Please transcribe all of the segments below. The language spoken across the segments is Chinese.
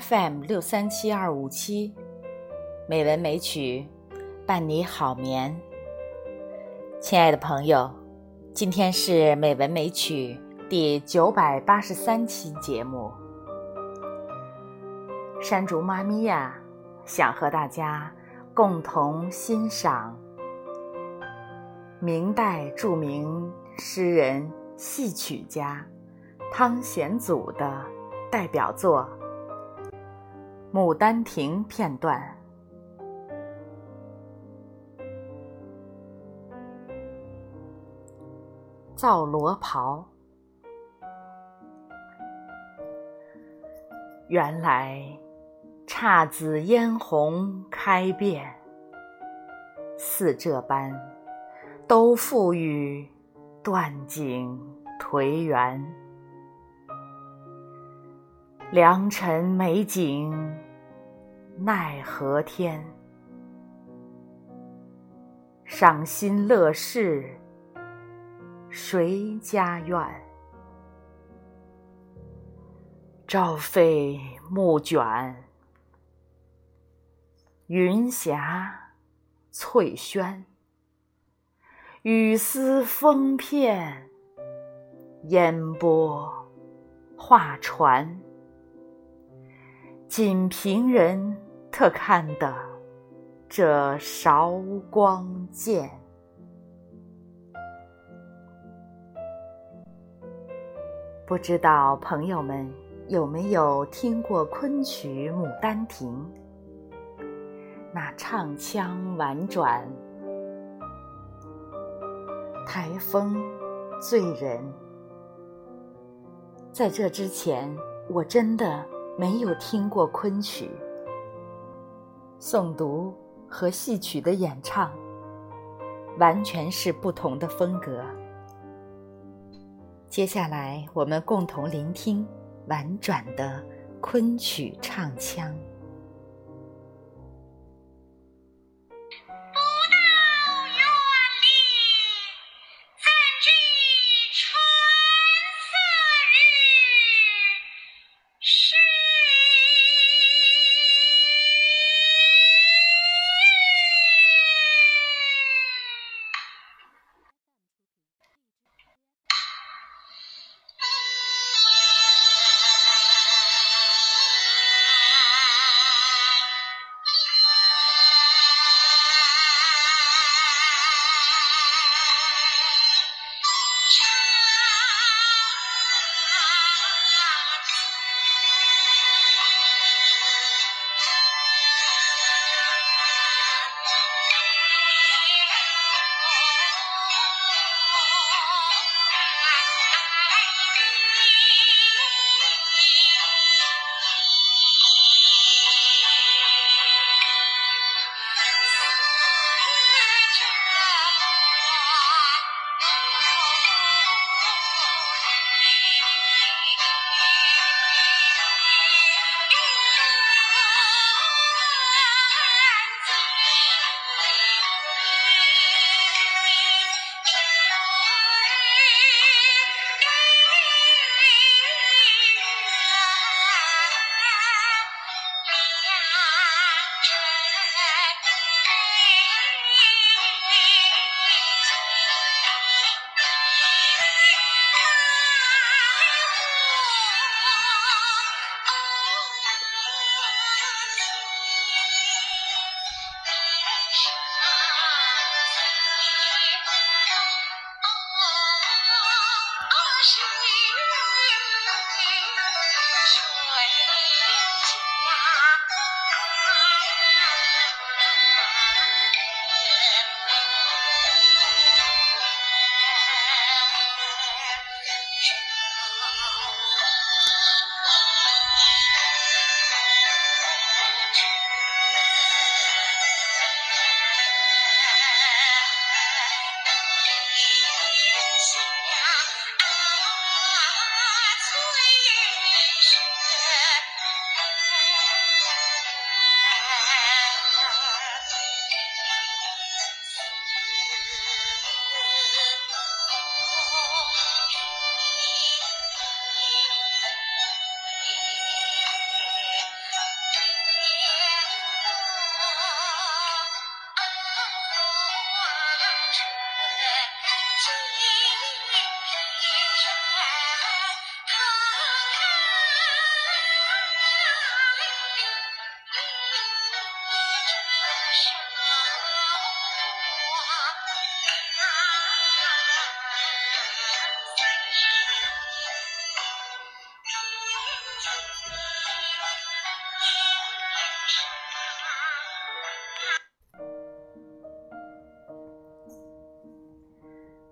FM 六三七二五七，美文美曲，伴你好眠。亲爱的朋友，今天是美文美曲第九百八十三期节目。山竹妈咪呀，想和大家共同欣赏明代著名诗人、戏曲家汤显祖的代表作《牡丹亭》片段。皂罗袍，原来姹紫嫣红开遍，似这般都付与断井颓垣。良辰美景奈何天，赏心乐事谁家院？朝飞暮卷，云霞翠轩，雨丝风片，烟波画船。仅凭人特看的这韶光剑。不知道朋友们有没有听过昆曲《牡丹亭》？那唱腔婉转，台风醉人。在这之前，我真的。没有听过昆曲、诵读和戏曲的演唱，完全是不同的风格。接下来，我们共同聆听婉转的昆曲唱腔。Christmas.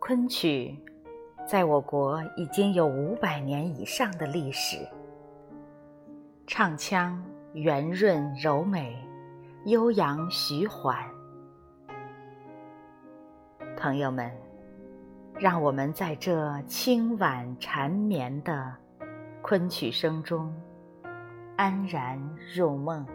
昆曲在我国已经有五百年以上的历史，唱腔圆润柔美，悠扬徐缓。朋友们，让我们在这清婉缠绵的昆曲声中安然入梦。